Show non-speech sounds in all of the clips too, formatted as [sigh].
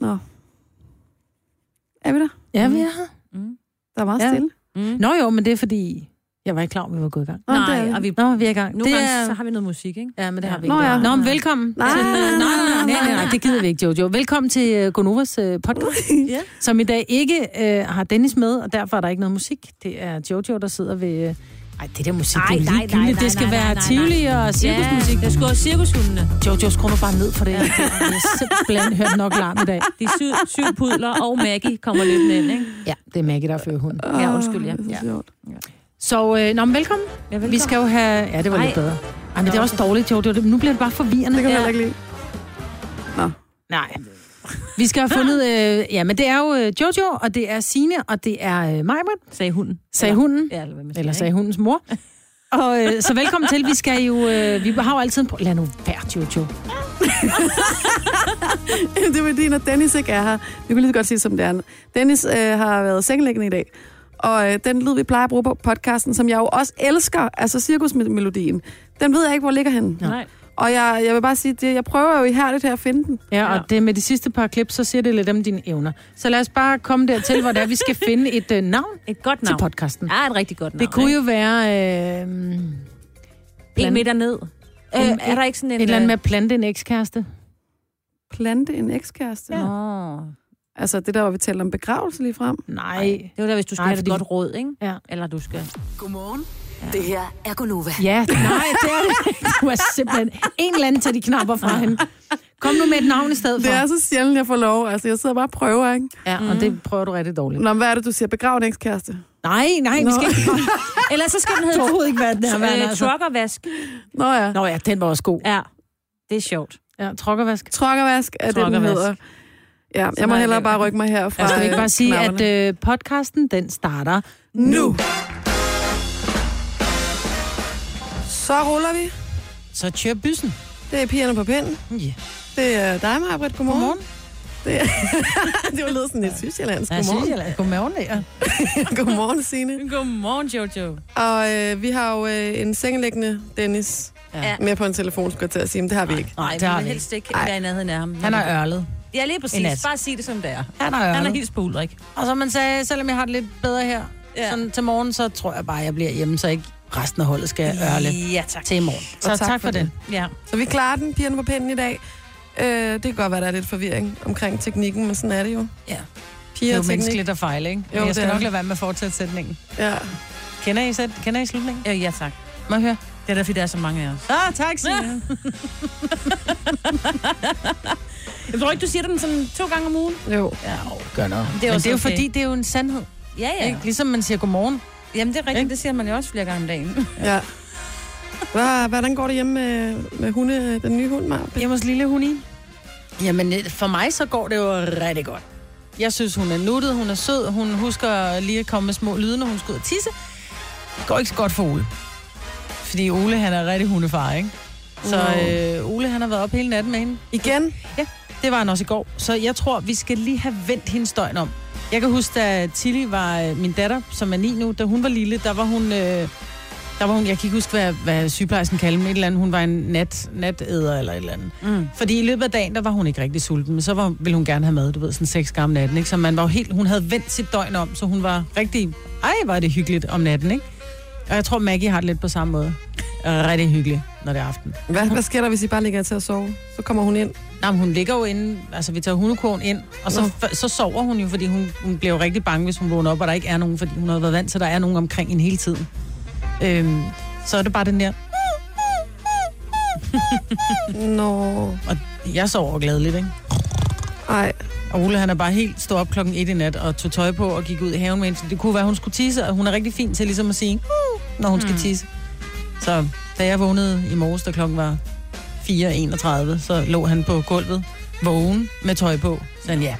Nå. Er vi der? Ja, vi er her. Mm. Der er meget Ja. stille. Mm. Nå jo, men det er fordi, jeg var ikke klar, om vi var gået i gang. Nå, det Nej, er- og vi, Nå, vi er i gang. nogle det gange er... så har vi noget musik, ikke? Ja, men det har vi Nå, ikke. ja. Nå, men velkommen Nej. til... Nej, nej, nej, nej, nej, nej, det gider vi ikke, Jojo. Velkommen til uh, Gonovas uh, podcast, [laughs] Ja. som i dag ikke uh, har Dennis med, og derfor er der ikke noget musik. Det er Jojo, der sidder ved... Uh... Ej, det der musik, Nej, det er nej, nej, ligegyldigt. nej, Det skal nej, være nej, nej, tivoli og cirkusmusik. Ja, det skulle også cirkushundene. Jojo, skru nu bare ned for det. Jeg har simpelthen hørt nok larm i dag. De syv, syv pudler og Maggie kommer løbende ind, ikke? Ja, det er Maggie, der fører hunden. Ja, undskyld, ja. Er Ja. Så, øh, nå, men velkommen. Ja, velkommen. Vi skal jo have... Ja, det var Ej. lidt bedre. Ej, men det er også dårligt, Jojo. Det- Nu bliver det bare forvirrende. Det kan jeg Ja. ikke lide. Nej. Vi skal have fundet... [laughs] Øh, ja, men det er jo øh, Jojo, og det er Sine og det er øh, Majbert, Sagde hunden. sagde Eller- hunden. Ja, eller hvad man siger, Eller ikke? sagde hundens mor. [laughs] Og øh, så velkommen til. Vi skal jo... Øh, vi har jo altid en... Pro- Lad nu være, Jojo. [laughs] det var fordi, når Dennis ikke er her. Vi kunne lige så godt sige som det er. Dennis øh, har været sengelæggende i dag. Og øh, den lyd, vi plejer at bruge på podcasten, som jeg jo også elsker, altså cirkusmelodien, den ved jeg ikke, hvor ligger henne. Nej. Og jeg, jeg vil bare sige, det, jeg prøver jo ihærdigt her at finde den. Ja, og Ja. det med de sidste par klip, så siger det lidt om dine evner. Så lad os bare komme dertil, hvor det er, vi skal finde et øh, navn [laughs] Et godt til navn. podcasten. Ja, et rigtig godt navn. Det kunne jo være... Øh, En meter ned. En- Øhm, er der ikke sådan en... et eller andet øh, med at plante en ekskæreste. Plante en ekskæreste. Ja. Nå. Altså det der, hvor vi talte om begravelse lige frem. Nej. Det var der, hvis du skal Nej, have et godt råd, ikke? Ja. Eller du skal... Godmorgen. Det her er Gonova. Ja, nej, det er det. Du er simpelthen en eller anden til de knapper fra hende. Kom nu med et navn i stedet for. Det er så sjældent, jeg får lov. Altså jeg sidder bare og prøver, ikke? Ja, og det prøver du rigtig dårligt. Nå, men hvad er det, du siger? Begrav? Nej, nej, vi Nå. skal ikke... Eller så skal den Jeg hedde... overhovedet ikke, hvad den er. Øh, altså. truckervask. Nå ja. Nå ja, den var også god. Ja, det er sjovt. Ja, trokkervask. Trokkervask er det, den Trokkervask. hedder. Ja, jeg må hellere bare rykke mig herfra. Jeg skal ikke øh, bare sige, knapperne. at øh, podcasten, den starter Nu! Så ruller vi. Så kør byssen. Det er pigerne på pinden. Ja. Det er dig, Marbrit. Godmorgen. Godmorgen. Det, er, [laughs] det var lidt sådan lidt sydsjællandsk. Ja, Godmorgen. ja. [laughs] Godmorgen, Signe. Godmorgen, Jojo. Og øh, vi har jo øh, en sengelæggende Dennis Ja. med på en telefon, skulle jeg til at sige, men det har vi ikke. Nej, det har vi helst ikke være i nærheden af ham. Han er ørlet. Ja, lige præcis. Bare sig det, som det er. Han er Han er ørlet. helt på Ulrik. Og som man sagde, selvom jeg har det lidt bedre her Ja. sådan til morgen, så tror jeg bare, jeg bliver hjemme, så ikke resten af holdet skal ørle Ja, tak. til i morgen. Så Og tak, for det. Ja. Så vi klarer den, pigerne på pinden i dag. Øh, det kan godt være, der er lidt forvirring omkring teknikken, men sådan er det jo. Ja. Det Piger er jo og teknik. menneskeligt at fejle, ikke? Jo, Jo, jeg det skal nok det. lade være med at fortsætte sætningen. Ja. Kender I, sæt? Kender I slutningen? Ja, ja, tak. Må jeg høre? Det er fordi der er så mange af os. Ah, tak, Signe. [laughs] Jeg tror ikke, du siger den sådan to gange om ugen. Jo. Ja, Gør noget. Det er Men det er jo okay. fordi, det er jo en sandhed. ja. ja. Ikke? Ligesom man siger godmorgen. Jamen, det er rigtigt. Ikke? Det siger man jo også flere gange om dagen. [laughs] Ja. Hvad, hvordan går det hjemme med, med hunde, den nye hund, Marbrit? Hjemme hos lille Hunin. Jamen, øh, for mig så går det jo rigtig godt. Jeg synes, hun er nuttet, hun er sød, hun husker lige at komme med små lyde, når hun skal ud og tisse. Det går ikke så godt for Ole. Fordi Ole, han er rigtig hundefar, ikke? Så øh, Ole, han har været op hele natten med hende. Igen? Det var han også i går. Så jeg tror, vi skal lige have vendt hendes døgn om. Jeg kan huske, da Tilly var øh, min datter, som er ni nu, da hun var lille, der var hun... Øh, der var hun, jeg kan ikke huske, hvad, hvad sygeplejersken kaldte mig. Et eller andet, hun var en nat, natæder eller et eller andet. Mm. Fordi i løbet af dagen, der var hun ikke rigtig sulten, men så var, ville hun gerne have mad, du ved, sådan seks gange om natten, ikke? Så man var jo helt, hun havde vendt sit døgn om, så hun var rigtig, ej, var det hyggeligt om natten, ikke? Og jeg tror, Maggie har det lidt på samme måde. Rigtig hyggeligt, når det er aften. Hvad, hvad sker der, hvis I bare ligger til at sove? Så kommer hun ind. Nej, men hun ligger jo inde, altså vi tager hundekogen ind, og så, f- så sover hun jo, fordi hun, hun bliver jo rigtig bange, hvis hun vågner op, og der ikke er nogen, fordi hun har været vant til, at der er nogen omkring hende hele tiden. Øhm, så er det bare den der, Nå, og jeg sover gladeligt, ikke? ej. Og Ole, han er bare helt stået op klokken et i nat og tog tøj på og gik ud i haven med hende. Det kunne være, hun skulle tisse, og hun er rigtig fin til ligesom at sige, uh, når hun mm. skal tisse. Så da jeg vågnede i morges, da klokken var 4.31, så lå han på gulvet, vågen med tøj på. Så han, ja,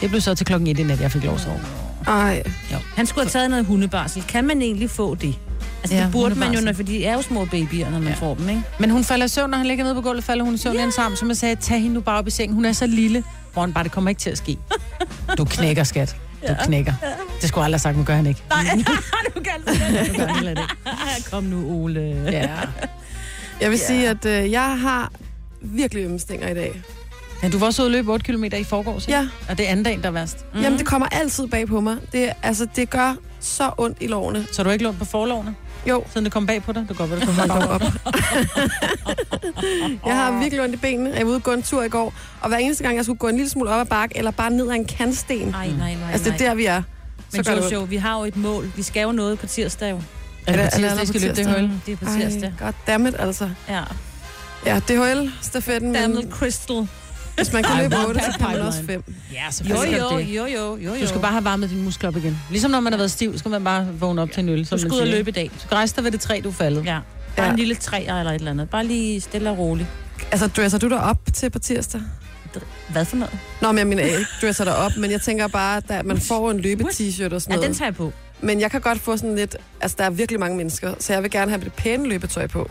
det blev så til klokken et i nat, jeg fik lov at sove. Ej. Han skulle have taget noget hundebarsel. Kan man egentlig få det? Altså, Ja, det burde man jo, når, for de er jo små babyer, når man Ja. får dem, ikke? Men hun falder i søvn, når han ligger nede på gulvet, falder hun i søvn yeah. sammen. Som jeg sagde, tag hende nu bare op i sengen. Hun er så lille. Morgen bare, det kommer ikke til at ske. Du knækker, skat. Du knækker. Det skulle aldrig have sagt, men gør han ikke. Nej, [laughs] du kan Det. [laughs] Kom nu, Ole. Ja. Jeg vil sige, at øh, jeg har virkelig ømme stænger i dag. Ja, du var også ude at løbe 8 km i forgårs, ikke? Ja. Og det er anden dagen, der er værst. Mm. Jamen, det kommer altid bag på mig. Det, altså, det gør så ondt i lårene. Så har du ikke lånt på forlovene, Jo, siden det kom bag på dig? Det går godt, det dog [laughs] op. [laughs] jeg har virkelig ondt i benene. Jeg var ude og gå en tur i går, og hver eneste gang, jeg skulle gå en lille smule op ad bakke, eller bare ned ad en kantsten. Nej, nej, nej. Altså, det er nej. der, vi er. Så Men Jojo, vi har jo et mål. Vi skal jo noget på tirsdag jo. Er det Er det- er tirsdag, det I skal løbe det høl? Det er på tirsdag. Ej, goddammit, altså. Ja. Ja, DHL-stafetten, men Dammit Crystal. hvis man kan løbe one 8, så kan man også 5. Ja, Jo, selvfølgelig jo, skal det. jo, jo, jo, jo. Du skal bare have varmet dine muskler op igen. Ligesom når man har været stiv, skal man bare vågne op til en øl, Du som skal man ud og løbe i dag. Du skal rejse dig ved det træ, du er faldet. Ja. Bare Ja. en lille træer eller et eller andet. Bare lige stille og roligt. Altså, dresser du dig op til på tirsdag? Hvad for noget? Nå, men jeg mener ikke dresser dig op, men jeg tænker bare, at man får en løbe-t-shirt og sådan Ja, noget. den tager jeg på. Men jeg kan godt få sådan lidt... Altså, der er virkelig mange mennesker, så jeg vil gerne have lidt pæne løbetøj på.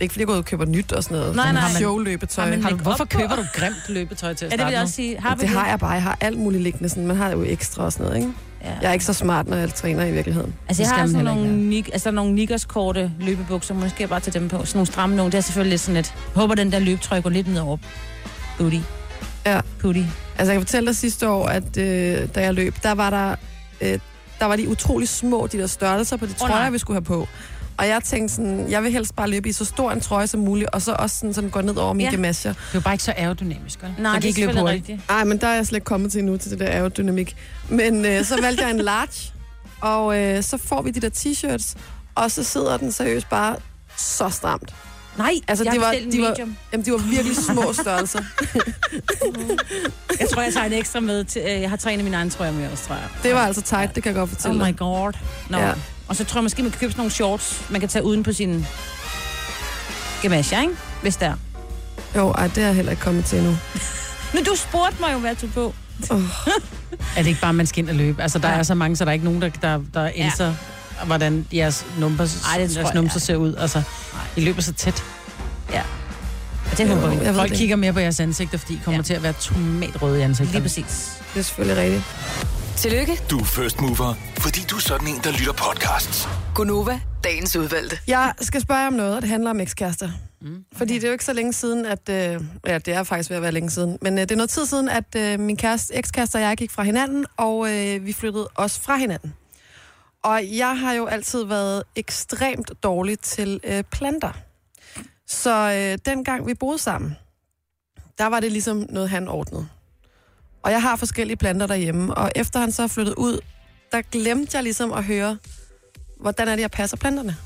Ikke fordi jeg går ud og køber nyt og sådan noget. Nej, nej. Show-løbetøj. Har man Har du, lægge hvorfor op køber du grimt løbetøj til at Ja, det starte vil jeg også sige. Har det har jeg bare. Jeg har alt muligt liggende. Sådan. Man har jo ekstra og sådan noget, ikke? Ja. Jeg er ikke så smart, når jeg træner i virkeligheden. Altså, Det jeg har sådan nogle, nik, altså, nogle nikkerskorte løbebukser, måske jeg bare tage dem på. Sådan nogle stramme nogle. Det er selvfølgelig lidt sådan lidt... Jeg håber, den der løbetrøje går lidt ned over. Booty. Ja. Booty. Altså, jeg kan fortælle dig sidste år, at øh, da jeg løb, der var der... Øh, der var de utrolig små, de der størrelser på de trøjer, nej. vi skulle have på. Og jeg tænkte sådan, jeg vil helst bare løbe i så stor en trøje som muligt, og så også sådan, så den går ned over mine Ja. gemasjer. Det er jo bare ikke så aerodynamisk, vel? Nej, det er ikke rigtigt. Nej, men der er jeg slet ikke kommet til endnu, til det der aerodynamik. Men øh, så valgte jeg en large, og øh, så får vi de der t-shirts, og så sidder den seriøst bare så stramt. Nej, Altså, jeg det var- de var- medium. Jamen, de var virkelig små [laughs] størrelser. Jeg tror, jeg tager en ekstra med. Til, øh, jeg har trænet mine egne trøjer med også, tror jeg. Det var altså tight, det kan jeg godt Oh fortælle my dig. god. No. Ja. Ja. Og så tror jeg måske, man kan købe sådan nogle shorts, man kan tage uden på sin gamasje, ikke? Hvis der. Jo, ej, det er jeg heller ikke kommet til endnu. [laughs] Men du spurgte mig jo, hvad du på. [laughs] Er det ikke bare, man skal ind og løbe? Altså, der Ja. er så mange, så der er ikke nogen, der, der, der ændrer, hvordan jeres numser, Ej, det jeres jeg, numser ja. ser ud. Altså, I løber så tæt. Og det håber vi. Folk det. kigger mere på jeres ansigter, fordi I kommer Ja. til at være tomatrøde i ansigtet. Lige præcis. Det er selvfølgelig rigtigt. Tillykke, Du er first mover, fordi du er sådan en, der lytter podcasts. Gunova, dagens udvalgte. Jeg skal spørge om noget, og det handler om ekskærester. Mm. Fordi det er jo ikke så længe siden, at... Øh, ja, det er faktisk ved at være længe siden. Men øh, det er noget tid siden, at øh, min kæreste, ekskæreste og jeg gik fra hinanden, og øh, vi flyttede også fra hinanden. Og jeg har jo altid været ekstremt dårlig til øh, planter. Så øh, dengang vi boede sammen, der var det ligesom noget, han ordnede. Og jeg har forskellige planter derhjemme, og efter han så er flyttet ud, der glemte jeg ligesom at høre, hvordan er det, jeg passer planterne.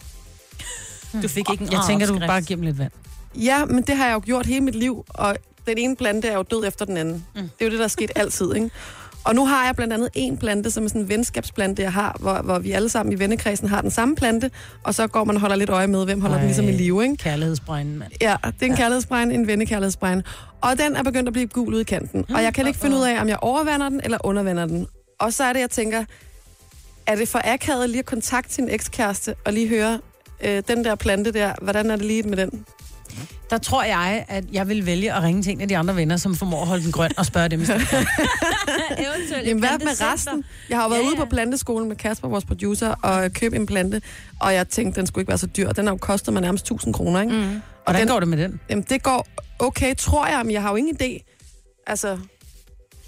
Du fik ikke en Jeg tænker, du bare giver dem lidt vand. Ja, men det har jeg jo gjort hele mit liv, og den ene plante er jo død efter den anden. Mm. Det er jo det, der er sket altid, ikke? Og nu har jeg blandt andet en plante, som er sådan en venskabsplante, jeg har, hvor, hvor vi alle sammen i vennekredsen har den samme plante, og så går man og holder lidt øje med, hvem holder Ej. den ligesom i live, ikke? Kærlighedsbrænde, mand. Ja, det er en ja. kærlighedsbregn, en vennekærlighedsbregn. Og den er begyndt at blive gul ude i kanten. Og jeg kan ikke finde ud af, om jeg overvander den eller undervander den. Og så er det, jeg tænker, er det for akavet lige at kontakte sin ekskæreste og lige høre øh, den der plante der, hvordan er det lige med den? Der tror jeg, at jeg vil vælge at ringe til en af de andre venner, som formår at holde den grøn og spørge dem. [laughs] Jamen, hvad med resten? Jeg har jo været Ja, ja, ude på planteskolen med Kasper, vores producer, og købe en plante, og jeg tænkte, den skulle ikke være så dyr. Den har jo kostet mig nærmest 1000 kroner, ikke? Mm. Hvordan den- går det med den? Jamen, det går okay, tror jeg, men jeg har jo ingen idé. Altså,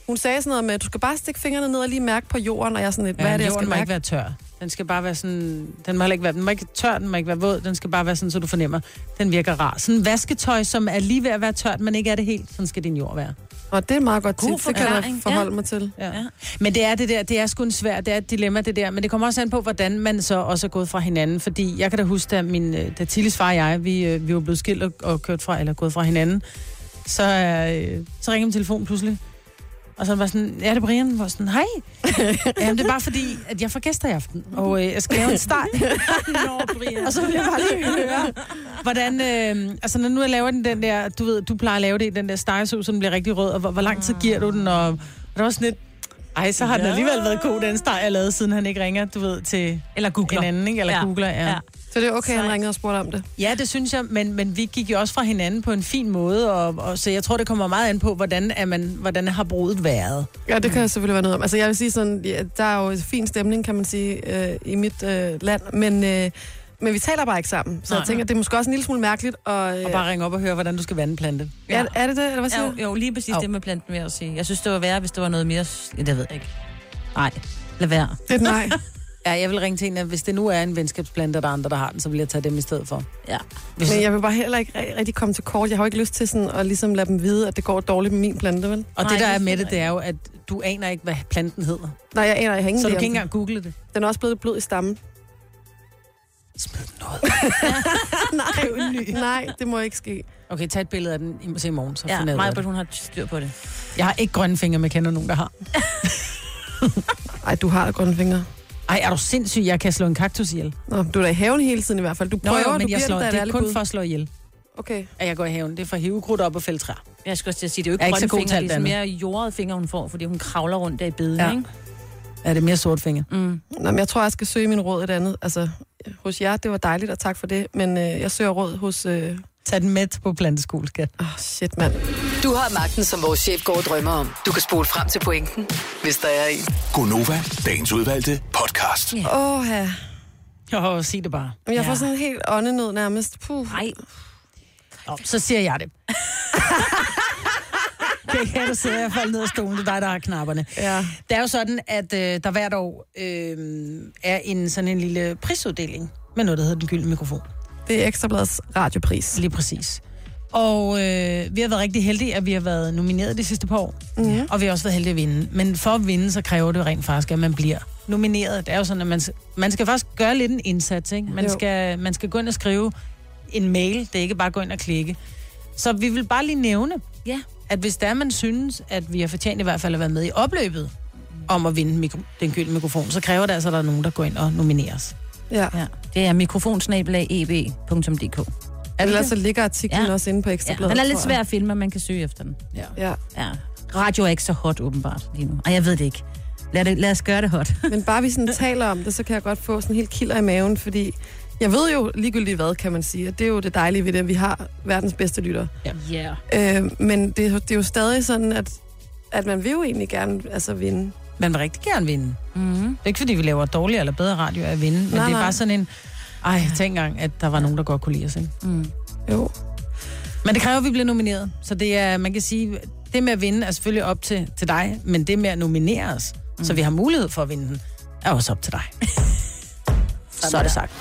hun sagde sådan noget med, at du skal bare stikke fingrene ned og lige mærke på jorden, og jeg er sådan lidt, hvad er det, jeg jorden skal må mærke? ikke være tør. Den skal bare være sådan... Den må ikke være, den må ikke tør, den må ikke være våd. Den skal bare være sådan, så du fornemmer, den virker rar. Sådan en vasketøj, som er lige ved at være tørt, men ikke er det helt. Sådan skal din jord være. Og det er et meget godt God tip, det kan jeg forholde ja. mig til. Ja. Ja. Men det er det der, det er sgu en svær, det er et dilemma det der, men det kommer også an på, hvordan man så også er gået fra hinanden, fordi jeg kan da huske, da, min, øh, da Tillis far og jeg, vi, øh, vi var blevet skilt og, og kørt fra, eller gået fra hinanden, så, øh, så ringer min telefon pludselig, og så var sådan, ja, det er Brian, hvor sådan, hej. [laughs] Jamen, det er bare fordi, at jeg får gæster i aften, og øh, jeg skal lave en steg. [laughs] Nå, Brian. Og så vil jeg bare lige høre, hvordan... Øh, altså, når nu jeg laver den, den der... Du ved, du plejer at lave det i den der stegesauce, så den bliver rigtig rød, og hvor, hvor lang tid giver du den? Og, og der var sådan lidt... Ej, så har den Ja. alligevel været god, den steg, jeg lavede, siden han ikke ringer, du ved, til Eller googler. en anden, ikke? Eller Ja. googler, ja. Ja. Så det er okay, han Sejt. ringede og spurgte om det. Ja, det synes jeg, men, men vi gik jo også fra hinanden på en fin måde, og, og så jeg tror, det kommer meget an på, hvordan, er man, hvordan har brudet været. Ja, det kan selvfølgelig være noget om. Altså, jeg vil sige sådan, ja, der er jo fin stemning, kan man sige, øh, i mit øh, land, men øh, men vi taler bare ikke sammen. Så Nej. jeg tænker, det er måske også en lille smule mærkeligt. Og, øh, Og bare ringe op og høre, hvordan du skal vande en plante. er, er det det, eller hvad siger Jo, jo, lige præcis Jo. det med planten, vil jeg også sige. Jeg synes, det var værre, hvis det var noget mere... Ja, det ved jeg ikke. Nej, lad være. Det er nej. [laughs] Ja, jeg vil ringe til en, at hvis det nu er en venskabsplante, og der er andre, der har den, så vil jeg tage dem i stedet for. Ja. Hvis, Men jeg vil bare heller ikke ri- rigtig komme til kort. Jeg har jo ikke lyst til sådan at ligesom lade dem vide, at det går dårligt med min plante, vel? og Nej, det, der er med det, det er jo, at du aner ikke, hvad planten hedder. Nej, jeg aner, ingen Så du kan ikke engang google det. Den er også blevet blød i stammen. Smid noget. [laughs] nej, nej, det må ikke ske. Okay, tag et billede af den i- til i morgen, så Ja, finder jeg hun har styr på det. Jeg har ikke grønne fingre, men jeg kender nogen, der har. Ej, du har grønne fingre. Ej, er du sindssyg? Jeg kan slå en kaktus ihjel. Nå, du er da i haven hele tiden i hvert fald. Du Nå prøver, jo, du men jeg bliver slår, det er kun bud. for at slå ihjel, Okay. at jeg går i haven. Det er for at hive krudt op og fælde træer. Jeg skal også til at sige, det er jo Jeg er ikke ikke så god fingre, det er sådan mere jordede fingre, hun får, fordi hun kravler rundt der i beden, Ja. ikke? Er det mere sort finger? Mm. Nå, men jeg tror, jeg skal søge min råd et andet. Altså, hos jer, det var dejligt, og tak for det. Men øh, jeg søger råd hos... Øh... Tag den med på planteskole, skat. Oh, shit, mand. Du har magten, som vores chef går og drømmer om. Du kan spole frem til pointen, hvis der er en. Gonova, dagens udvalgte podcast. Åh, oh, ja. Åh, oh, sig det bare. Jeg får Ja. sådan en helt åndenød nærmest. Puh. Nej, Nå, så siger jeg det. [laughs] [laughs] det kan du sidde og falde ned af stolen. Det er dig, der har knapperne. Ja. Det er jo sådan, at øh, der hvert år øh, er en sådan en lille prisuddeling med noget, der hedder Den Gyldne Mikrofon. Det er Ekstrabladets radiopris. Lige præcis. Og øh, vi har været rigtig heldige, at vi har været nomineret de sidste par år. Mhm. Og vi har også været heldige at vinde. Men for at vinde, så kræver det rent faktisk, at man bliver nomineret. Det er jo sådan, at man, man skal faktisk gøre lidt en indsats. Ikke? Man, Jo. skal, man skal gå ind og skrive en mail. Det er ikke bare at gå ind og klikke. Så vi vil bare lige nævne, ja. At hvis der man synes, at vi har fortjent i hvert fald at være med i opløbet om at vinde mikro, den gyldne mikrofon, så kræver det altså, at der er nogen, der går ind og nomineres. Ja. ja. Det er mikrofonsnabelag.eb.dk. Er Ellers så ligger artiklen Ja. også inde på Ja, Ekstrabladet, den er lidt svær at finde, men man kan søge efter den. Ja. Ja. Ja. Radio er ikke så hot, åbenbart, lige nu. Ej, jeg ved det ikke. Lad, det, lad os gøre det hot. Men bare vi sådan [laughs] taler om det, så kan jeg godt få sådan helt kilder i maven, fordi jeg ved jo ligegyldigt hvad, kan man sige. Og det er jo det dejlige ved det, at vi har verdens bedste lytter. Yeah. Øh, men det, er jo- det er jo stadig sådan, at, at man vil jo egentlig gerne altså, vinde. Man vil rigtig gerne vinde. Mm-hmm. Det er ikke, fordi vi laver dårligere eller bedre radio af at vinde, men Nej, det er nej. bare sådan en... Ej, tænk engang, at der var nogen, der godt kunne lide os, ikke? Mm. Jo. Men det kræver, at vi bliver nomineret. Så det er, man kan sige, det med at vinde er selvfølgelig op til, til dig, men det med at nominere os, mm. så vi har mulighed for at vinde den, er også op til dig. [laughs] så er det sagt.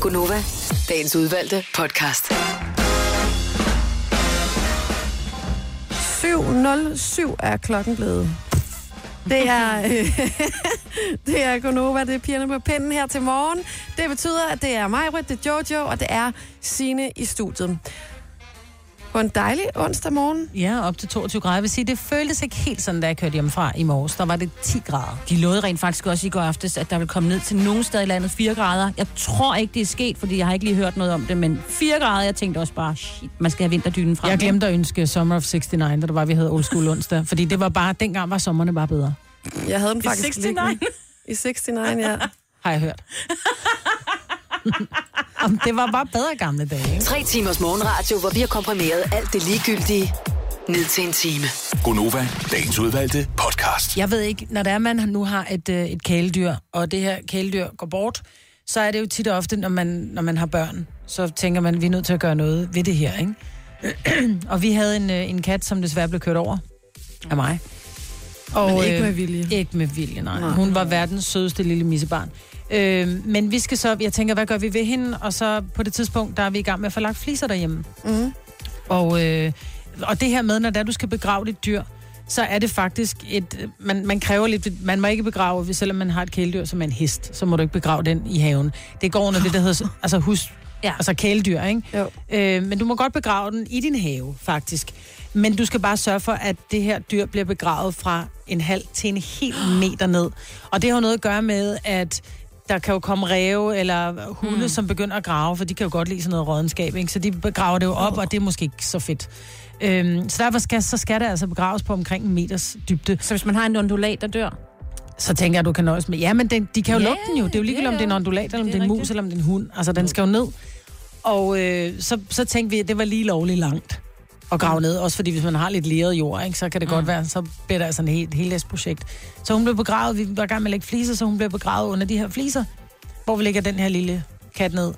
Gonova, dagens udvalgte podcast. 7.07 er klokken blevet. Det er, [laughs] det er Gonova, det er pigerne på pinden her til morgen. Det betyder, at det er mig, det er Jojo, og det er Sine i studiet. På en dejlig onsdag morgen. Ja, op til 22 grader. Jeg vil sige, det føltes ikke helt sådan, da jeg kørte hjemmefra i morges. Der var det 10 grader. De lovede rent faktisk også i går aftes, at der vil komme ned til nogle steder i landet 4 grader. Jeg tror ikke, det er sket, fordi jeg har ikke lige hørt noget om det, men 4 grader, jeg tænkte også bare, shit, man skal have vinterdynen frem. Jeg glemte at ønske Summer of 69, da det var, vi havde Old School onsdag. Fordi det var bare, dengang var sommerne bare bedre. Jeg havde den faktisk 69? liggende. I 69, ja. Har jeg hørt. [laughs] Jamen, det var bare bedre gamle dage, ikke? Tre timers morgenradio, hvor vi har komprimeret alt det ligegyldige ned til en time. Gonova, dagens udvalgte podcast. Jeg ved ikke, når der er, man nu har et, øh, et kæledyr, og det her kæledyr går bort, så er det jo tit og ofte, når man, når man har børn, så tænker man, vi er nødt til at gøre noget ved det her, ikke? [clears throat] og vi havde en, øh, en kat, som desværre blev kørt over af mig. Og, Men ikke øh, med vilje. Ikke med vilje, nej. Nej. Hun var verdens sødeste lille missebarn. Øh, men vi skal så, jeg tænker, hvad gør vi ved hende? Og så på det tidspunkt, der er vi i gang med at få lagt fliser derhjemme. Mm. Og, øh, og det her med, når der du skal begrave dit dyr, så er det faktisk et... Man, man kræver lidt... Man må ikke begrave, selvom man har et kæledyr, som er en hest, så må du ikke begrave den i haven. Det går under det, der hedder [laughs] altså hus... Ja. Altså kæledyr, ikke? Jo. Øh, men du må godt begrave den i din have, faktisk. Men du skal bare sørge for, at det her dyr bliver begravet fra en halv til en hel meter ned. Og det har noget at gøre med, at der kan jo komme ræve eller hunde, mm. som begynder at grave, for de kan jo godt lide sådan noget rådenskab, ikke? Så de begraver det jo op, og det er måske ikke så fedt. Øhm, så derfor skal, så skal det altså begraves på omkring en meters dybde. Så hvis man har en undulat, der dør, Så tænker jeg, at du kan nøjes med... Ja, men den, de kan jo ja, lukke den jo. Det er jo ligegyldigt, ja, om det er en ondulat, eller om Det er en mus, eller om det er en hund. Altså, den skal jo ned. Og øh, så, så tænkte vi, at det var lige lovligt langt at grave ned. Også fordi, hvis man har lidt leret jord, ikke, så kan det mm. godt være, så bliver der sådan et helt, helt projekt. Så hun blev begravet, vi var i gang med at lægge fliser, så hun blev begravet under de her fliser, hvor vi lægger den her lille kat ned.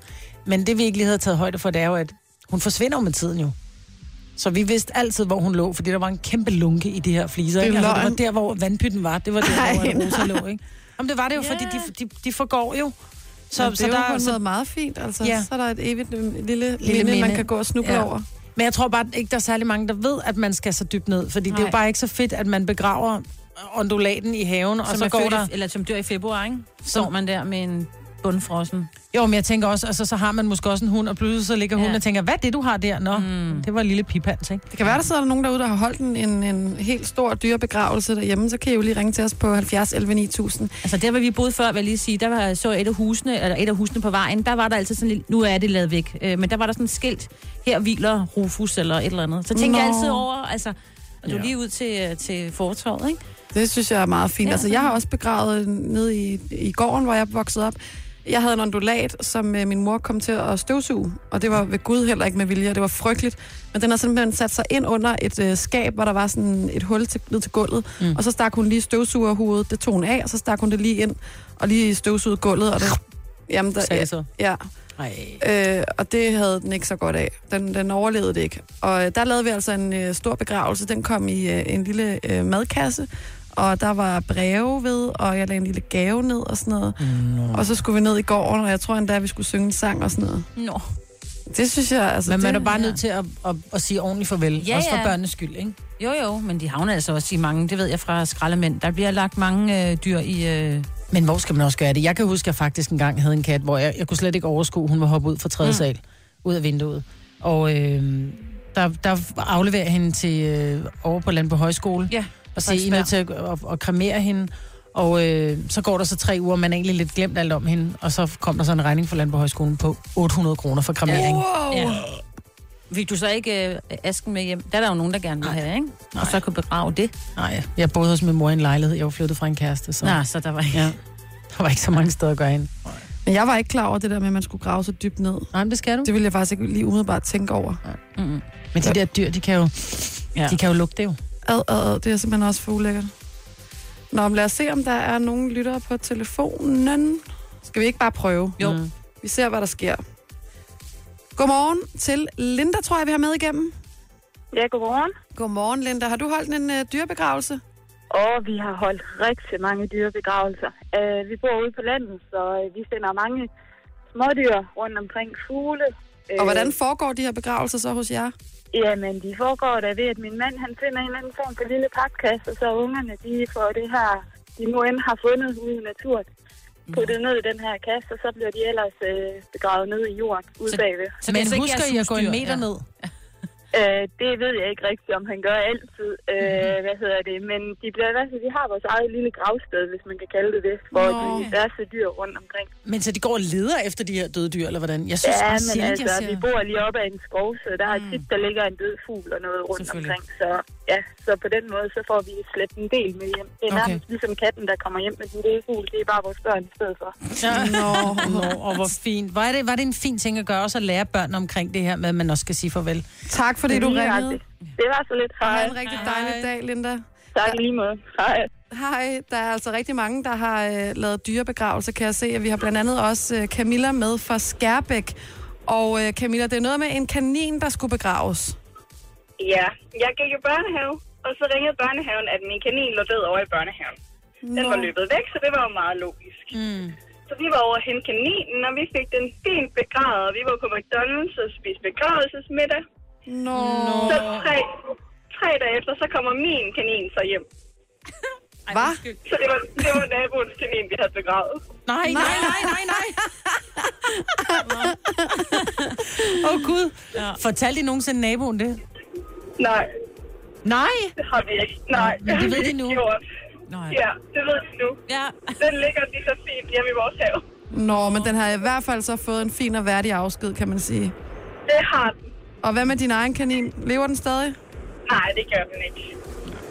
Men det vi ikke lige havde taget højde for, det er jo, at hun forsvinder med tiden jo. Så vi vidste altid, hvor hun lå, fordi der var en kæmpe lunke i de her fliser. Det er Ikke? Altså, det var der, hvor vandpytten var. Det var der, Ej, hvor en rosa lå, ikke? Jamen, det var det jo, fordi de, de, de forgår jo. Så, Så, det så er jo der, på en så, måde meget fint. Altså, Ja. ja. Så er der et evigt lille, lille Lille minde, man minde. kan gå og snuble Ja. ja. over. Men jeg tror bare ikke, der er særlig mange, der ved, at man skal så dybt ned. Fordi Nej. det er jo bare ikke så fedt, at man begraver ondulaten i haven, og Som så er går født, der... i- eller som dør i februar, ikke? Står man der med en bundfrossen. Jo, men jeg tænker også, altså, så har man måske også en hund, og pludselig så ligger hunden Ja. og tænker, hvad er det, du har der? Nå, mm. det var en lille pipans, ikke? Det kan være, der sidder nogen derude, der har holdt en, en, en helt stor dyrebegravelse derhjemme. Så kan I jo lige ringe til os på 70 11 9000. Altså der, hvor vi boede før, vil jeg lige sige, der var så et af husene, eller et af husene på vejen, der var der altid sådan nu er det lavet væk, øh, men der var der sådan et skilt, her hviler Rufus eller et eller andet. Så tænker jeg altid over, altså, og du er Ja. lige ud til, til fortorvet, ikke? Det synes jeg er meget fint. Ja. Ja. Altså, jeg har også begravet nede i, i gården, hvor jeg voksede op. Jeg havde en ondulat, som øh, min mor kom til at støvsuge, og det var ved Gud heller ikke med vilje, og det var frygteligt. Men den har simpelthen sat sig ind under et øh, skab, hvor der var sådan et hul til, ned til gulvet, mm. og så stak hun lige støvsugerhovedet, det tog hun af, og så stak hun det lige ind, og lige støvsugede gulvet, og det... Jamen, der, Sagde så. ja, Ej. Øh, og det havde den ikke så godt af. Den, den overlevede det ikke. Og øh, der lavede vi altså en øh, stor begravelse. Den kom i øh, en lille øh, madkasse, og der var breve ved, og jeg lagde en lille gave ned og sådan noget. Nå. Og så skulle vi ned i gården, og jeg tror endda, at vi skulle synge en sang og sådan noget. Nå. Det synes jeg, altså... Men man er det, bare ja. nødt til at, at, at sige ordentligt farvel. Ja, også for ja. børnenes skyld, ikke? Jo, jo, men de havner altså også i mange, det ved jeg fra skraldemænd. Der bliver lagt mange øh, dyr i... Øh, Men hvor skal man også gøre det? Jeg kan huske, at jeg faktisk engang havde en kat, hvor jeg, jeg kunne slet ikke overskue, hun var hoppet ud fra tredje mm. sal, ud af vinduet. Og øh, der, der afleverer jeg hende til øh, over på Landbo Højskole, ja, og siger, I er nødt til at, at, at kremere hende. Og øh, så går der så tre uger, man er egentlig lidt glemt alt om hende. Og så kom der så en regning fra Landbo Højskolen på 800 kroner for kremering. Wow! ja. Fik du så ikke øh, asken med hjem? Der er der jo nogen, der gerne vil have, ikke? Og så kunne begrave det. Nej, jeg boede hos min mor i en lejlighed. Jeg var flyttet fra en kæreste, så Nå, så der var ikke... ja, der var ikke så mange steder at gøre ind. Men jeg var ikke klar over det der med, at man skulle grave så dybt ned. Nej, men det skal du. Det ville jeg faktisk ikke lige umiddelbart tænke over. Mm-mm. Men de der dyr, de kan jo, Ja. de kan jo lugte jo. Ad, ad, ad, det er simpelthen også for ulækkert. Nå, men lad os se, om der er nogen lyttere på telefonen. Skal vi ikke bare prøve? Jo. Mm. Vi ser, hvad der sker. Godmorgen til Linda, tror jeg, vi har med igennem. Ja, godmorgen. Godmorgen, Linda. Har du holdt en uh, dyrebegravelse? Og vi har holdt rigtig mange dyrebegravelser. Uh, vi bor ude på landet, så uh, vi sender mange smådyr rundt omkring fugle. Og hvordan foregår de her begravelser så hos jer? Jamen, de foregår da ved, at min mand han finder en eller anden form for lille papkasse, og så ungerne de får det her, de nu end har fundet ude i naturen, puttet ned i den her kasse, og så bliver de ellers øh, begravet ned i jorden ude Så- bagved. Så altså ikke husker I at gå en meter Ja. ned? [laughs] Øh, det ved jeg ikke rigtigt, om han gør altid. Øh, Mhm. hvad hedder det? Men de bliver i hvert fald, vi har vores eget lille gravsted, hvis man kan kalde det det, for Nå. de diverse dyr rundt omkring. Men så de går og leder efter de her døde dyr, eller hvordan? Jeg synes Ja, men altså, jeg ser... vi bor lige oppe af en skov, så der er Mm. tit, der ligger en død fugl og noget rundt omkring. Så ja, så på den måde, så får vi slæbt en del med hjem. Det er Okay. nærmest ligesom katten, der kommer hjem med den døde fugl. Det er bare vores børn i stedet for. Ja. Nå, nå, [laughs] og hvor fint. Var det, var det en fin ting at gøre, også at lære børn omkring det her med, at man også skal sige farvel? Tak, fordi du Lige ringede. nøjagtigt. Det var så lidt. Ha' Hej. en rigtig dejlig Hej. dag, Linda. Tak lige måde. Hej. Hej, der er altså rigtig mange, der har øh, lavet dyrebegravelser, kan jeg se. Og vi har blandt andet også øh, Camilla med fra Skærbæk. Og øh, Camilla, det er noget med en kanin, der skulle begraves. Ja, jeg gik i børnehave, og så ringede børnehaven, at min kanin lå død over i børnehaven. Den var løbet væk, så det var jo meget logisk. Mm. Så vi var over hente kaninen, og vi fik den fint begravet. Vi var på McDonald's og spiste begravelsesmiddag. Nå. Så tre, tre dage efter, så kommer min kanin så hjem. Hvad? Så det var, det var naboens kanin, vi havde begravet. Nej, nej, nej, nej, nej. Åh, oh, Gud. Ja. Fortalte I nogensinde naboen det? Nej, Nej. det har vi ikke. Nej, Men det ved de nu. [laughs] gjort. Nej. Ja, det ved de nu. Ja. Den ligger lige så fint hjemme i vores have. Nå, men den har i hvert fald så fået en fin og værdig afsked, kan man sige. Det har den. Og hvad med din egen kanin? Lever den stadig? Nej, det gør den ikke.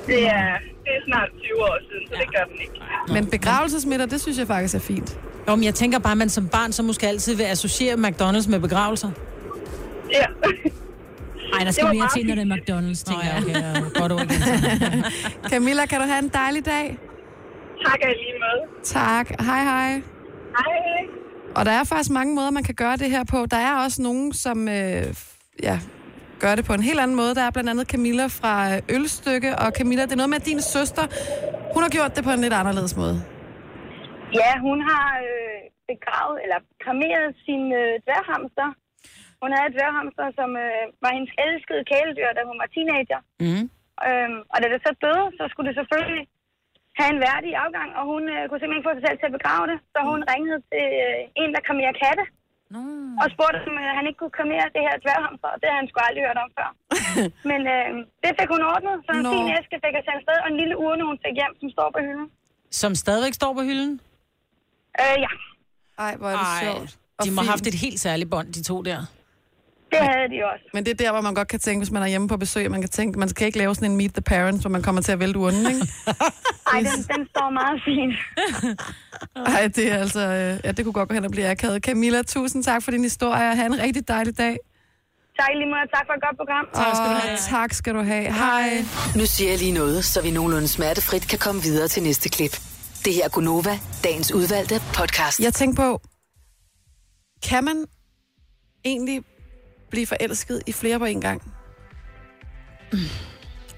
Det er, det er snart 20 år siden, så det gør den ikke. Men begravelsesmiddag, det synes jeg faktisk er fint. Jo, men jeg tænker bare, at man som barn så måske altid vil associere McDonald's med begravelser. Ja. Ej, der Det skal mere til, når det er McDonald's, tænker jeg. okay, ja, godt ord. [laughs] Camilla, kan du have en dejlig dag? tak lige med. Tak. Hej, hej. Hej. og der er faktisk mange måder, man kan gøre det her på. Der er også nogen, som øh, ja, gør det på en helt anden måde. Der er blandt andet Camilla fra øh, Ølstykke, og Camilla, det er noget med, at din søster, hun har gjort det på en lidt anderledes måde. Ja, hun har øh, begravet, eller kremeret sin øh, dværghamster. Hun havde et dværghamster, som øh, var hendes elskede kæledyr, da hun var teenager. Mm. Øhm, og da det så døde, så skulle det selvfølgelig have en værdig afgang, og hun øh, kunne simpelthen ikke få sig selv til at begrave det. Så hun ringede til øh, en, der kremerer katte, Nå. og spurgte, om øh, han ikke kunne kremere det her dværghamster, og det havde han sgu aldrig hørt om før. [laughs] Men øh, det fik hun ordnet, så en fin æske fik jeg sendt afsted, og en lille urne, hun fik hjem, som står på hylden. Som stadigvæk står på hylden? Øh, ja, Ej, hvor er det Ej, sjovt. Og De må have haft et helt særligt bånd, de to der. Det havde de også. Men det er der, hvor man godt kan tænke, hvis man er hjemme på besøg, man kan tænke, man skal ikke lave sådan en Meet the Parents, hvor man kommer til at vælte urnen, ikke? [laughs] Ej, den, den står meget fint. [laughs] Ej, det er altså... Øh, ja, det kunne godt gå hen og blive akavet. Camilla, tusind tak for din historie, og have en rigtig dejlig dag. Tak lige og tak for et godt program. Tak skal du have. Tak skal du have. Hej. Nu siger jeg lige noget, så vi nogenlunde smertefrit kan komme videre til næste klip. Det her er Gunova, dagens udvalgte podcast. Jeg tænker på, kan man egentlig blive forelsket i flere på en gang?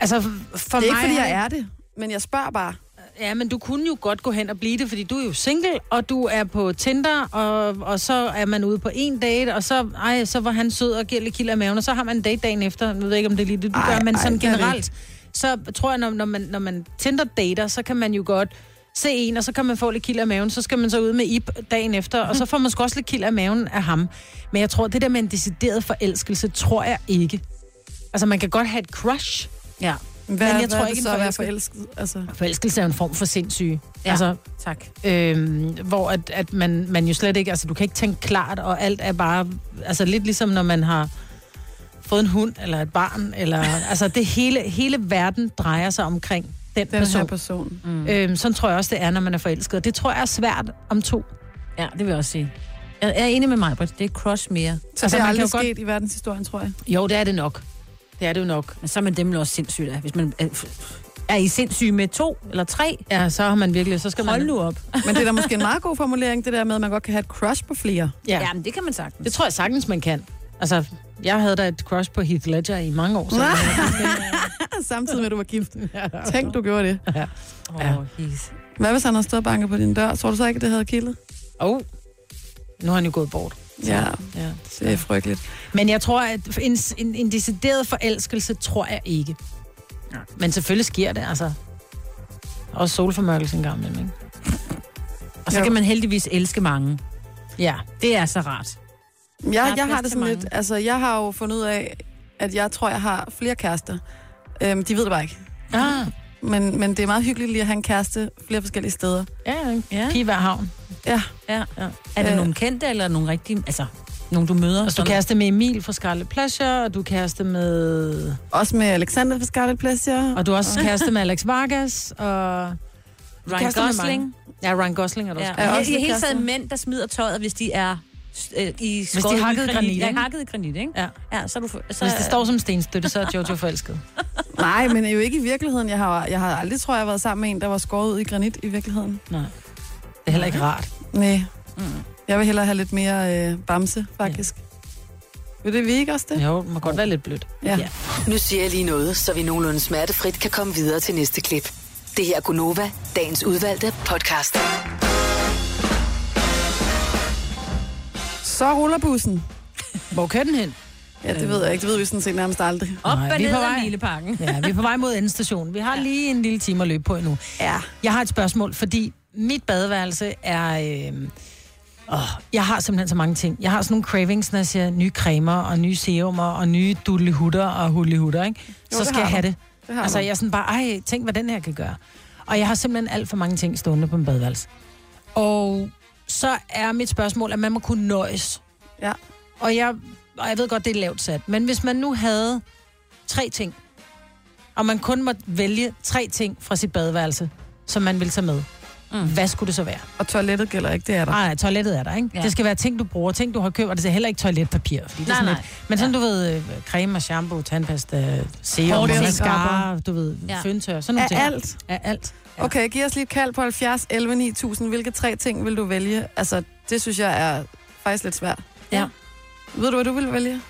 Altså, for Det er ikke, mig fordi har- jeg er det, men jeg spørger bare. Ja, men du kunne jo godt gå hen og blive det, fordi du er jo single, og du er på Tinder, og, og så er man ude på en date, og så, ej, så var han sød og giver lidt kilder i maven, og så har man en date dagen efter. Jeg ved ikke, om det er lige det, du Ej, gør, men ej, sådan er generelt, så tror jeg, når, når, man, når man Tinder-dater, så kan man jo godt se en, og så kan man få lidt kilder i maven, så skal man så ud med Ip dagen efter, og så får man sgu også lidt kilder i maven af ham. Men jeg tror, det der med en decideret forelskelse, tror jeg ikke. Altså, man kan godt have et crush, Ja. Hvad, Men jeg hvad tror er ikke, så at være forelsket-? Altså, Forelskelse er en form for sindssyge. Ja. Altså, Tak. øhm, hvor at, at man, man jo slet ikke, altså du kan ikke tænke klart, og alt er bare, altså lidt ligesom når man har fået en hund, eller et barn, eller, altså det hele, hele verden drejer sig omkring den, den person. her person. Mm. Øhm, sådan tror jeg også, det er, når man er forelsket. Og Det tror jeg er svært om to. Ja, det vil jeg også sige. Jeg er enig med mig, Britt. Det er crush mere. Så Altså, det er man kan aldrig jo godt- sket i verdenshistorien, tror jeg. Jo, det er det nok. Det er det jo nok. Men så er man dem også sindssygt af. Hvis man er, er I sindssyge med to eller tre? Ja, så har man virkelig, så skal Hold man... nu op. [laughs] Men det er da måske en meget god formulering, det der med, at man godt kan have et crush på flere. Ja, Ja, men det kan man sagtens. det tror jeg sagtens, man kan. Altså, jeg havde da et crush på Heath Ledger i mange år. Så [laughs] Samtidig med, at du var gift. [laughs] Tænk, du gjorde det. Åh, Ja. oh, Heath. Hvad hvis han har stået og banket på din dør? Tror du så ikke, at det havde kildet? oh, nu har han jo gået bort. Ja, Ja. det er frygteligt. Men jeg tror, at en, en, en decideret forelskelse, tror jeg ikke. Ja. Men selvfølgelig sker det, altså. Også solformørkelse en gang imellem, ikke? [laughs] Og så Jo. kan man heldigvis elske mange. Ja. Det er så rart. Jeg, er jeg plads har det sådan lidt... Altså, jeg har jo fundet ud af, at jeg tror, jeg har flere kærester. Øhm, de ved det bare ikke. Ah, Men, men det er meget hyggeligt lige at have en kæreste flere forskellige steder. ja, Ja. ja. Pige hver havn. Ja, Ja. Ja. Er det Øh. nogen kendte, eller nogen rigtige... Altså, nogen du møder? Altså, du kæreste med Emil fra Scarlet Pleasure, og du er kæreste med... også med Alexander fra Scarlet Pleasure. Og du er også kæreste med Alex Vargas, og... Ryan Gosling. Ja, Ryan Gosling er du Ja. også. Er Ja, også hele taget mænd, der smider tøjet, hvis de er øh, i de hakket i granit, Ja, ikke? i granit, ikke? Ja. Ja, så er du... Så, Hvis det står som stenstøtte, så er Jojo forelsket. [laughs] Nej, men jo ikke i virkeligheden. Jeg har, jeg har aldrig, tror jeg, været sammen med en, der var skåret ud i granit i virkeligheden. Nej. Det er heller ikke rart. Nej. Mm. Jeg vil hellere have lidt mere øh, bamse, faktisk. Ja. Vil det vi ikke også det? Jo, det må godt være lidt blødt. Ja. Ja. Nu siger jeg lige noget, så vi nogenlunde smertefrit kan komme videre til næste klip. Det her er Gunova, dagens udvalgte podcast. Så ruller bussen. Hvor kører den hen? Ja, det ved jeg ikke. Det ved vi sådan set nærmest aldrig. op Nej, og vi er ned på af vej. Mileparken. Ja, vi er på vej mod endestationen. Vi har lige en lille time at løbe på endnu. Ja. Jeg har et spørgsmål, fordi mit badeværelse er... Øh, åh, jeg har simpelthen så mange ting. Jeg har sådan nogle cravings, når jeg siger nye cremer og nye serumer og nye dudlehutter og hullehutter, ikke? Jo, Så det skal jeg du. have det. Det har Altså, jeg er sådan bare, ej, tænk, hvad den her kan gøre. Og jeg har simpelthen alt for mange ting stående på en badeværelse. Og så er mit spørgsmål, at man må kunne nøjes. Ja. Og jeg, og jeg ved godt, det er lavt sat. Men hvis man nu havde tre ting, og man kun måtte vælge tre ting fra sit badeværelse, som man vil tage med, mm. hvad skulle det så være? Og toilettet gælder ikke, det er der. Nej, toilettet er der, ikke? Ja. Ja. Det skal være ting, du bruger, ting, du har købt, og det er heller ikke toiletpapir. Fordi det er Nej, nej. Lidt, men sådan, du ved, øh, creme og shampoo, tandpasta, serum, mascara, du ved, ja. Ja. føntør, sådan nogle ting. alt. Af alt. Ja. Okay, giv os lige et kald på 70 11 9000. Hvilke tre ting vil du vælge? Altså Det synes jeg er faktisk lidt svært. Ja. Ved du, hvad du vil vælge?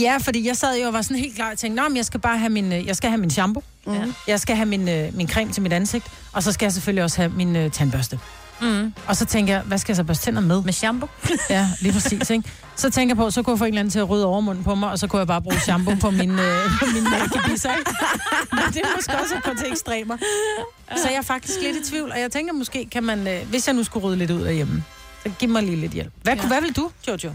Ja, fordi jeg sad jo og var sådan helt klar og tænkte, men jeg skal bare have min, øh, jeg skal have min shampoo. Ja. Jeg skal have min, øh, min creme til mit ansigt. Og så skal jeg selvfølgelig også have min øh, tandbørste. Mm. Og så tænker jeg, hvad skal jeg så børste tænder med? Med shampoo. [laughs] Ja, lige præcis, ikke? Så tænker jeg på, så kunne jeg få en eller anden til at rydde overmunden på mig, og så kunne jeg bare bruge shampoo på min, øh, [laughs] på min gebisser, ikke? Men det er måske også at gå til ekstremer. Så jeg er faktisk lidt i tvivl, og jeg tænker måske, kan man, øh, hvis jeg nu skulle rydde lidt ud derhjemme, så giv mig lige lidt hjælp. Hvad, ja. hvad vil du, Jojo?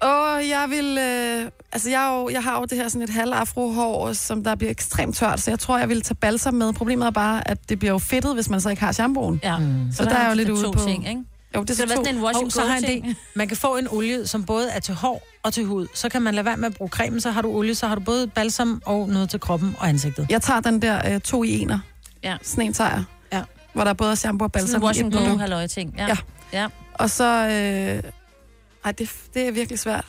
Og jeg vil... Øh, altså, jeg, er jo, jeg har jo det her sådan et halv afrohår, som der bliver ekstremt tørt, så jeg tror, jeg vil tage balsam med. Problemet er bare, at det bliver jo fedtet, hvis man så ikke har shampooen. Ja. Mm. Så der er jeg jo lidt to ude på... ting, ikke? Jo, det er Så så to. sådan en wash Og and så har en idé. Man kan få en olie, som både er til hår og til hud. Så kan man lade være med at bruge creme, så har du olie, så har du både balsam og noget til kroppen og ansigtet. Jeg tager den der øh, to i ener. Ja. Sådan en tager jeg. Ja. Hvor der er både shampoo og Sådan balsam en wash i and et go produkt. halløj ting. Ja. Ja. ja. Og så... Øh, ej, det, det er virkelig svært.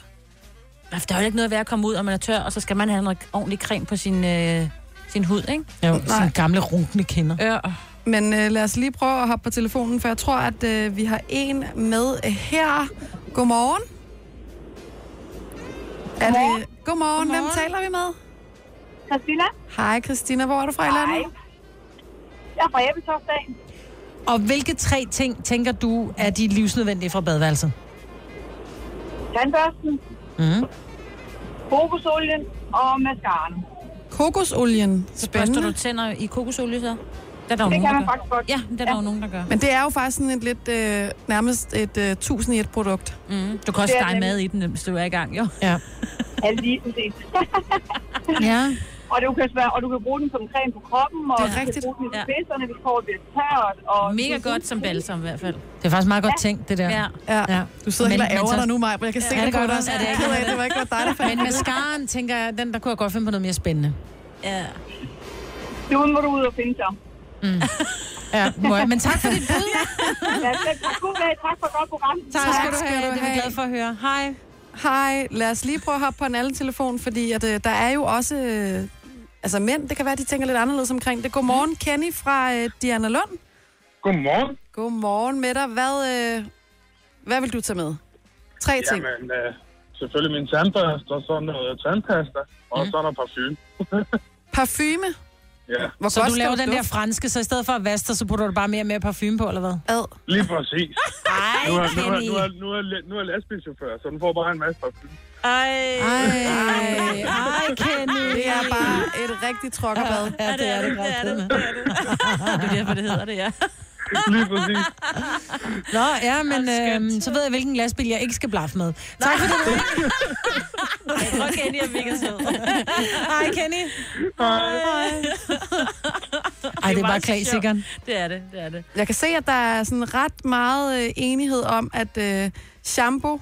Ja, Der er jo ikke noget ved at komme ud, og man er tør, og så skal man have noget ordentlig creme på sin, øh, sin hud, ikke? Jo, sådan gamle runkende kinder. Ja. Men øh, lad os lige prøve at hoppe på telefonen, for jeg tror, at øh, vi har en med her. Godmorgen. Er det... Godmorgen. Hvem Godmorgen. taler vi med? Christina? Hej, Christina. Hvor er du fra i landet? Jeg er fra Ebbetoftdagen. Og hvilke tre ting tænker du er de livsnødvendige fra badeværelset? Tandbørsten, Mm. kokosolien og mascaraen. Kokosolien. Så børster du tænder i kokosolie, så? Det er der jo Det nogen, kan der man gør. faktisk godt. Ja, det er der jo nogen, der gør. Men det er jo faktisk sådan et lidt, øh, nærmest et øh, tusind i et produkt. Mm. Du kan også stege mad i den, hvis du er i gang, jo. Ja. Ja, lige præcis. ja. [laughs] og, du kan, svær- og du kan bruge den som creme på kroppen, og Det er du rigtigt. kan bruge den i Ja. spidserne, hvis håret bliver tørt. Og Mega godt som balsam i hvert fald. Det er faktisk meget godt tænkt, det der. Ja. Ja. Ja. Du sidder Men- helt og men ærger dig nu, Maja, jeg kan se Ja, det det dig. du også. Ja, er det ked af, det var ikke godt dig, der fandt Men det. mascaraen, tænker jeg, den, der kunne jeg godt finde på noget mere spændende. Ja. Nu må du ud og finde sig. [laughs] Ja, må jeg. Men tak for dit bud. Ja, tak, god dag. tak for godt program. Tak, Tak skal du have. Det er vi glade for at høre. Hej. Hej, lad os lige prøve at hoppe på en anden telefon, fordi at, øh, der er jo også... Øh, altså mænd, det kan være, de tænker lidt anderledes omkring det. Godmorgen, Kenny fra øh, Diana Lund. Godmorgen. Godmorgen med dig. Hvad, øh, hvad vil du tage med? Tre ting. Jamen, øh, selvfølgelig min tandbørste, og så noget tandpasta, og så noget parfume. [laughs] Parfume. Ja, Hvor Så godt du laver den der franske, så i stedet for at vaske dig, så putter du bare mere og mere parfume på, eller hvad? Ad. lige præcis. Ej, Nu er, nu, er, nu, er, nu, er, nu er jeg lastbilchauffør, så den får bare en masse parfume. Ej. Ej, Ej, Kenny. det er bare et rigtigt trokkerbad. Ja, det er det. det er det. det. Det er derfor, det hedder det, ja. Lige præcis. Nå, ja, men Hvor øhm, så ved jeg, hvilken lastbil jeg ikke skal blaffe med. Tak for det. Jeg tror, Kenny er mega sød. Hej, Kenny. Ej, det er bare klasikeren. Det er det, det er det. Jeg kan se, at der er sådan ret meget øh, enighed om, at øh, shampoo,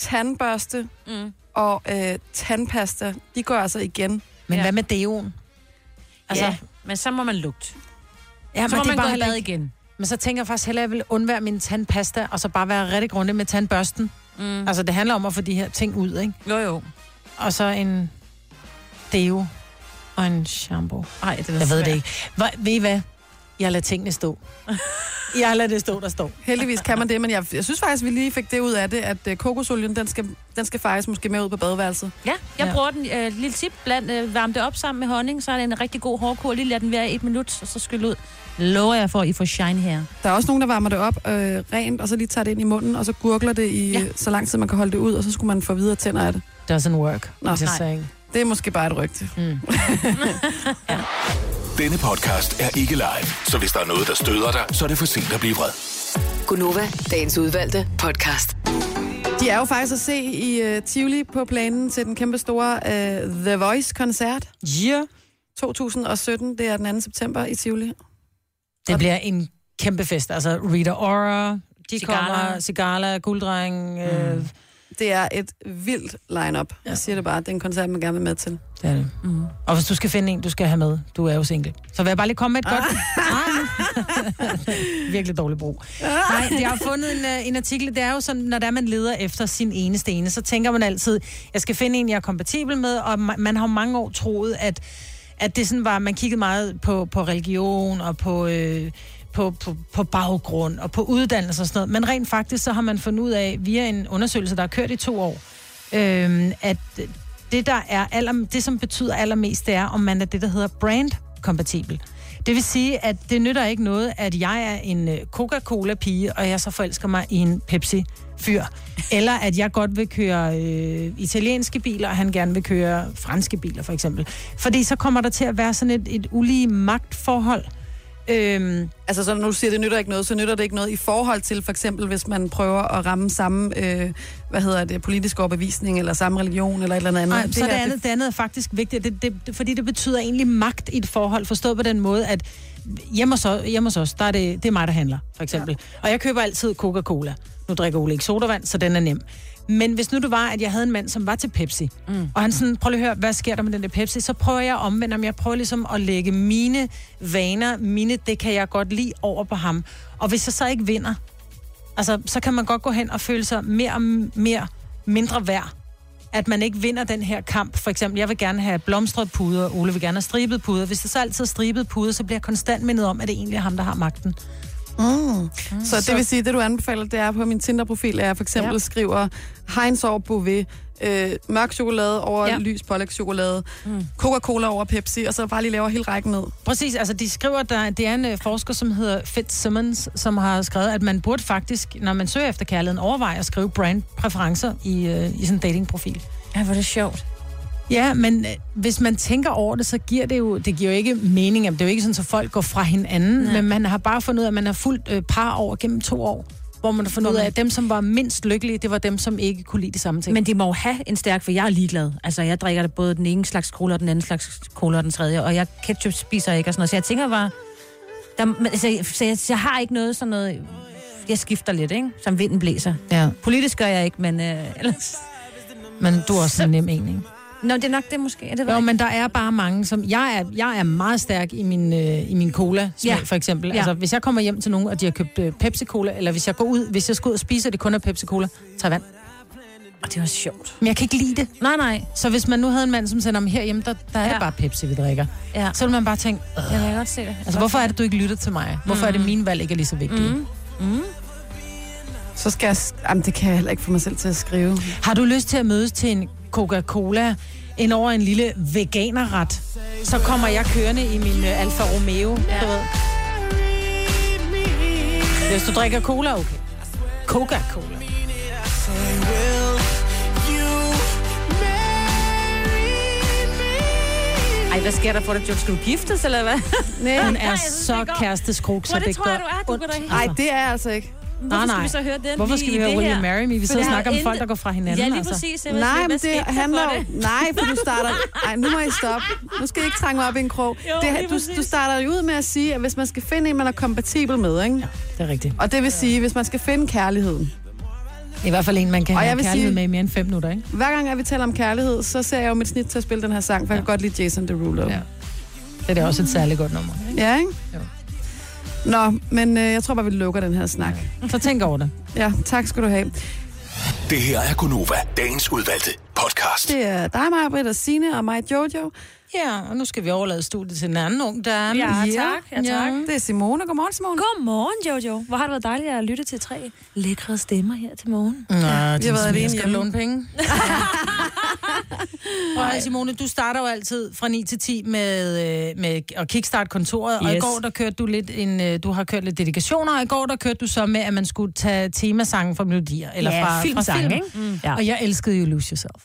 tandbørste Mm. og øh, tandpasta, de går altså igen. Men Ja. hvad med deoen? Altså, ja, men så må man lugte. ja, Så må man gå i heller bad igen. Men så tænker jeg faktisk hellere, at jeg vil undvære min tandpasta, og så bare være rigtig grundig med tandbørsten. Mm. Altså, det handler om at få de her ting ud, ikke? Jo, jo. Og så en deo og en shampoo. Ej, det er Jeg ved det ikke. Hvor, ved I hvad? Jeg lader tingene stå. [laughs] Jeg lader det stå, der står. Heldigvis kan man det, men jeg, jeg synes faktisk, vi lige fik det ud af det, at øh, kokosolien, den skal, den skal faktisk måske med ud på badeværelset. Ja, jeg Ja. ja. bruger den. Øh, lille tip, bland, øh, varm det op sammen med honning, så er det en rigtig god hårkur. Lige lad den være i et minut, og så skyld ud. Lover jeg for, at I får shine her. Der er også nogen, der varmer det op øh, rent, og så lige tager det ind i munden, og så gurgler det i ja. Ja. så lang tid, man kan holde det ud, og så skulle man få videre tænder af det. Doesn't work. Nå, just nej. saying. Det er måske bare et rygte. Mm. [laughs] [laughs] Denne podcast er ikke live, så hvis der er noget, der støder dig, så er det for sent at blive vred. Gunova, dagens udvalgte podcast. De er jo faktisk at se i uh, Tivoli på planen til den kæmpe store uh, The Voice-koncert. Yeah. 2017, det er den 2. september i Tivoli. Det bliver en kæmpe fest. Altså, Rita Ora, de Sigala. kommer, Sigala, Gulddreng, mm. øh, Det er et vildt line-up. Jeg siger det bare, det er en koncert, man gerne vil med til. det er det. Mm. Og hvis du skal finde en, du skal have med, du er jo single. Så vil jeg bare lige komme med et godt... Ah. [laughs] Virkelig dårlig brug. Nej, jeg har fundet en, øh, en artikel. Det er jo sådan, når der man leder efter sin eneste ene, så tænker man altid, jeg skal finde en, jeg er kompatibel med, og ma- man har mange år troet, at at det sådan var, man kiggede meget på, på religion og på, øh, på, på, på baggrund og på uddannelse og sådan noget. Men rent faktisk, så har man fundet ud af, via en undersøgelse, der har kørt i to år, øh, at det, der er aller, det, som betyder allermest, det er, om man er det, der hedder brand-kompatibel. Det vil sige, at det nytter ikke noget, at jeg er en øh, Coca-Cola-pige, og jeg så forelsker mig i en Pepsi-fyr. Eller at jeg godt vil køre øh, italienske biler, og han gerne vil køre franske biler, for eksempel. Fordi så kommer der til at være sådan et, et ulige magtforhold. Øhm, Altså, så du siger, det nytter ikke noget, så nytter det ikke noget i forhold til, for eksempel, hvis man prøver at ramme samme, øh, hvad hedder det, politisk overbevisning, eller samme religion, eller et eller andet. Nej, andet. så det her, andet, det andet er faktisk vigtigt, det, det, det, fordi det betyder egentlig magt i et forhold, forstået på den måde, at hjemme hos, os- hjemme hos os, der er det, det er mig, der handler, for eksempel. Ja. Og jeg køber altid Coca-Cola. Nu drikker Ole ikke sodavand, så den er nem. Men hvis nu det var, at jeg havde en mand, som var til Pepsi, mm. og han sådan, prøv lige at høre, hvad sker der med den der Pepsi? Så prøver jeg omvendt, om jeg prøver ligesom at lægge mine vaner, mine, det kan jeg godt lide over på ham. Og hvis jeg så ikke vinder, altså, så kan man godt gå hen og føle sig mere og mere mindre værd at man ikke vinder den her kamp. For eksempel, jeg vil gerne have blomstret puder, Ole vil gerne have stribet puder. Hvis det så altid er stribet puder, så bliver jeg konstant mindet om, at det egentlig er ham, der har magten. Mm. Så det vil sige, det du anbefaler, det er på min Tinder-profil, at jeg for eksempel Ja. skriver Heinz over Bouvet, øh, mørk chokolade over Ja. lys pålægschokolade, mm. Coca-Cola over Pepsi, og så bare lige laver hele rækken ned. Præcis, altså de skriver, der, det er en øh, forsker, som hedder Fitzsimmons, som har skrevet, at man burde faktisk, når man søger efter kærligheden, overveje at skrive brandpræferencer i, øh, i sådan en datingprofil. Ja, hvor er det sjovt. Ja, men øh, hvis man tænker over det, så giver det jo, det giver jo ikke mening. Det er jo ikke sådan, at folk går fra hinanden, Nej. men man har bare fundet ud af, at man har fulgt øh, par over gennem to år, hvor man har fundet ud af, at dem, som var mindst lykkelige, det var dem, som ikke kunne lide de samme ting. Men de må jo have en stærk, for jeg er ligeglad. Altså, jeg drikker det både den ene slags cola og den anden slags cola og den tredje, og jeg ketchup spiser ikke og sådan noget. Så jeg tænker bare, der, altså, så jeg, så jeg har ikke noget sådan noget... Jeg skifter lidt, ikke? Som vinden blæser. Ja, Politisk gør jeg ikke, men øh, ellers... men du er også en nem en, ikke? Nå, det er nok det måske. Er det Jo, men der er bare mange, som... Jeg er, jeg er meget stærk i min, øh, i min cola, Ja. for eksempel. Ja. Altså, hvis jeg kommer hjem til nogen, og de har købt øh, Pepsi-Cola, eller hvis jeg går ud, hvis jeg skal ud og spise, og det kun er Pepsi-Cola, tager vand. Og det var sjovt. Men jeg kan ikke lide det. Nej, nej. Så hvis man nu havde en mand, som sender mig herhjemme, der, der er Ja. det bare Pepsi, vi drikker. Ja. Så vil man bare tænke, øh, Jeg kan godt se det. altså, hvorfor er det, du ikke lytter til mig? Hvorfor er det, mine valg ikke er lige så vigtige? Mm. Så skal jeg... Jamen, det kan jeg heller ikke få mig selv til at skrive. Har du lyst til at mødes til en Coca-Cola ind over en lille veganerret? Så kommer jeg kørende i min øh, Alfa Romeo, ja. du ved. Hvis du drikker cola, okay. Coca-Cola. Ej, hvad sker der for dig, George? Skal du giftes, eller hvad? Nej, Nej, [laughs] er så det går. kæresteskrog, så det det tror gør jeg, du er. Du ondt. Nej, det er jeg altså ikke. Hvorfor nej. skal vi så høre den Hvorfor skal vi høre Will? You Marry Me? Vi sidder og snakker om folk, der går fra hinanden. Ja, lige altså. præcis. Ved Nej, ikke, men det handler det? Nej, for du starter... [laughs] Ej, nu må I stoppe. Nu skal I ikke trænge mig op i en krog. Jo, det, du, du starter jo ud med at sige, at hvis man skal finde en, man er kompatibel med, ikke? Det er rigtigt. Og det vil sige, hvis man skal finde kærligheden. I hvert fald en, man kan Og jeg have vil kærlighed sige- med i mere end fem minutter, ikke? Hver gang, at vi taler om kærlighed, så ser jeg jo mit snit til at spille den her sang, for jeg kan godt lide Jason Derulo. Ja. Det er da også et særligt godt nummer. Ja, ikke? Jo. Nå, men øh, jeg tror bare, vi lukker den her snak. Så tænk over det. Ja, tak skal du have. Det her er Gunova, dagens udvalgte podcast. Det er dig, mig, Britt og Signe og mig, Jojo. Ja, og nu skal vi overlade studiet til en anden ung dame. Ja, tak. Ja, tak. Det er Simone. Godmorgen, Simone. Godmorgen, Jojo. Hvor har det været dejligt at lytte til tre lækre stemmer her til morgen. Nå, vi har været alene skal hjemme. låne penge. [laughs] At høre, Simone, du starter jo altid fra 9 til 10 med, øh, med at kickstart kontoret, yes. og i går der kørte du lidt en, øh, du har kørt lidt dedikationer, og i går der kørte du så med, at man skulle tage temasangen fra melodier, eller Ja, fra, filmsange, fra film. ikke? Mm. Ja. Og jeg elskede jo Lose Yourself.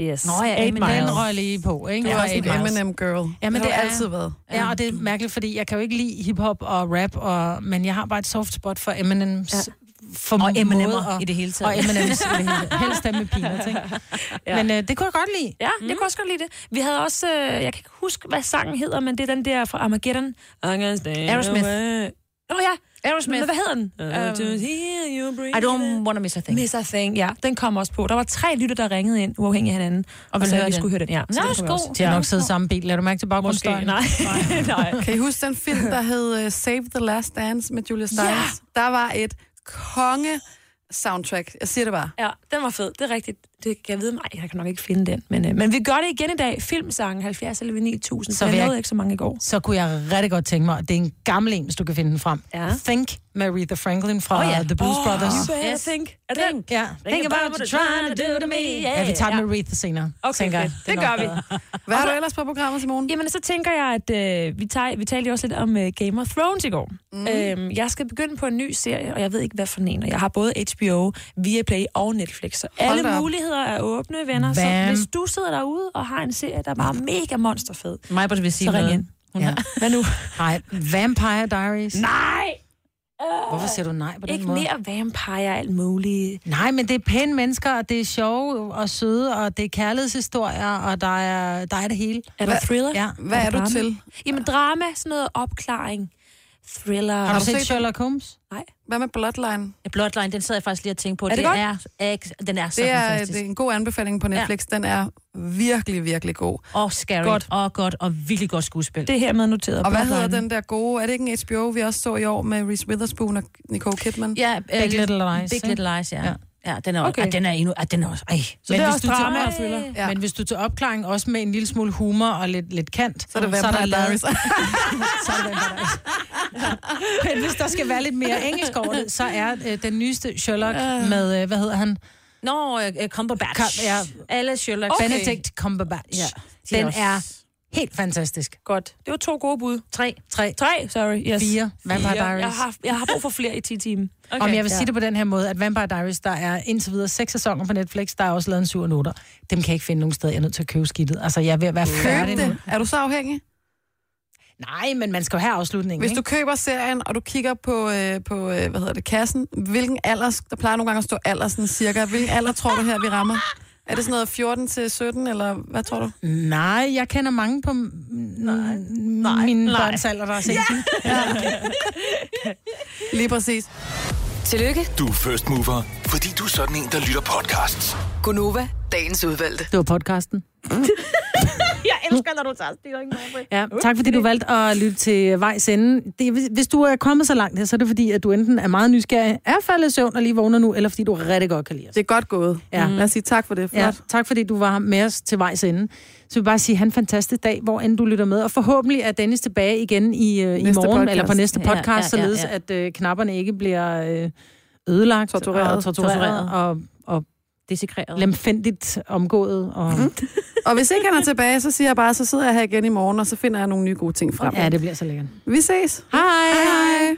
Yes. Nå, ja, Mile. den røg lige på, ikke? Du er også en. Eminem girl. Ja, men det, det har er- altid været. Ja, og det er mærkeligt, fordi jeg kan jo ikke lide hiphop og rap, og, men jeg har bare et soft spot for Eminems Ja. for Og M&M'er i det hele taget. Og Eminems i det hele Helst dem med peanuts, ikke? Ja. Men øh, det kunne jeg godt lide. Ja, mm. jeg kunne også godt lide det. Vi havde også, øh, jeg kan ikke huske, hvad sangen hedder, men det er den der fra Armageddon. Aerosmith. Åh oh, ja, Aerosmith. Men hvad hedder den? Um, I don't wanna miss a thing. Miss a thing, ja. Den kom også på. Der var tre lytter, der ringede ind, uafhængig af hinanden. Og, ville så vi skulle høre den, ja. Nå, Så også. De har nok siddet i samme bil. Lad du mærke til baggrundsstøjen? [laughs] nej. nej. Kan I huske den film, der hed uh, Save the Last Dance med Julia Stiles? Ja. Der var et konge soundtrack. Jeg siger det bare. Ja, den var fed. Det er rigtigt. Det kan jeg vide mig. Jeg kan nok ikke finde den. Men, øh, men vi gør det igen i dag. Filmsangen 70 eller 9000. Så Så jeg nåede ikke så mange i går. Så kunne jeg rigtig godt tænke mig, det er en gammel en, hvis du kan finde den frem. Ja. Think med Aretha Franklin fra oh, ja. The Blues Åh, Brothers. you better Yes. think. Er det den? Ja, think about what you're trying to do to me. Ja, vi tager den med Aretha senere. Okay, tænker fedt. Det gør vi. Hvad har du ellers på programmet, Simone? Jamen, så tænker jeg, at øh, vi, tager, vi talte jo også lidt om øh, Game of Thrones i går. Mm. Øhm, jeg skal begynde på en ny serie, og jeg ved ikke, hvad for en. Og jeg har både HBO, Viaplay og Netflix. Så alle op. muligheder er åbne, venner. Så Bam. hvis du sidder derude og har en serie, der er bare mega monsterfed, Mig vil sige så ring ind. Ja. Hvad nu? Nej, Vampire Diaries. Nej! Hvorfor siger du nej på den Ikke måde? mere vampire og alt muligt. Nej, men det er pæne mennesker, og det er sjove og søde, og det er kærlighedshistorier, og der er, der er det hele. Er der thriller? Ja. Hvad er du drama? til? Jamen drama, sådan noget opklaring, thriller. Har du du set set Sherlock Holmes? Nej. Hvad med Bloodline? Ja, Bloodline, den sad jeg faktisk lige og tænkte på. Er det det godt? er, er, den er så Det er, fantastisk. det er en god anbefaling på Netflix. Den er virkelig, virkelig god. Og scary. Godt. Og godt, og virkelig godt skuespil. Det er hermed noteret. Og hvad Bloodline. hedder den der gode? Er det ikke en HBO, vi også så i år med Reese Witherspoon og Nicole Kidman? Ja, Big øh, Little Lies, Big? Little Lies, ja. Ja. Ja. Den er, okay. Ah, den er endnu... Ah, den er også... Ej. Så det er hvis også du drama tager- og thriller. Ja. Men hvis du tager opklaring også med en lille smule humor og lidt, lidt kant, Så er det der lavet- Diaries. [laughs] så er det. [laughs] Men hvis der skal være lidt mere engelsk over det, så er øh, den nyeste Sherlock med, øh, hvad hedder han? Nå, øh, øh, Cumberbatch. Kom- ja. Alle Sherlock. Okay. Benedict Cumberbatch. Ja. Den også- er helt fantastisk. Godt. Det var to gode bud. Tre. Tre, Tre, sorry. Yes. fire Vampire Fire. Diaries. Jeg har, jeg har brug for flere i 10 timer. [laughs] Okay, Om jeg vil sige det på den her måde, at Vampire Diaries, der er indtil videre seks sæsoner på Netflix, der er også lavet en 7 og 8. Dem kan jeg ikke finde nogen steder. Jeg er nødt til at købe skidtet. Altså, jeg er ved at være færdig Køb nu. det. Er du så afhængig? Nej, men man skal jo have afslutningen, Hvis ikke? du køber serien, og du kigger på, øh, på øh, hvad hedder det, kassen, hvilken alder, der plejer nogle gange at stå alder sådan cirka, hvilken alder tror du her, vi rammer? [laughs] Er det sådan noget 14 til 17, eller hvad tror du? Nej, jeg kender mange på nej, nej, mine nej. børns alder, der har set den. Lige præcis. Tillykke, Du er first mover, fordi du er sådan en, der lytter podcasts. Gunova, dagens udvalgte. Det var podcasten. [laughs] [laughs] Jeg elsker, når du tager styringen. Ja, tak fordi du valgte at lytte til vejs ende. Det, hvis- du er kommet så langt her, så er det fordi, at du enten er meget nysgerrig, er faldet i søvn og lige vågner nu, eller fordi du rigtig godt kan lide os. Det er godt gået. Ja. Lad os sige tak for det. Flot. Ja, tak fordi du var med os til vejs ende. Så vil jeg bare sige, han en fantastisk dag, hvor end du lytter med. Og forhåbentlig er Dennis tilbage igen i, øh, i morgen, podcast. eller på næste Ja, podcast, ja, ja, således ja. at øh, knapperne ikke bliver øh, ødelagt Tortureret. og tortureret og, og Desekreret. lemfændigt omgået. Og, Og hvis ikke han er tilbage, så siger jeg bare, så sidder jeg her igen i morgen, og så finder jeg nogle nye gode ting frem. ja, det bliver så lækkert. Vi ses. Hej! Hej.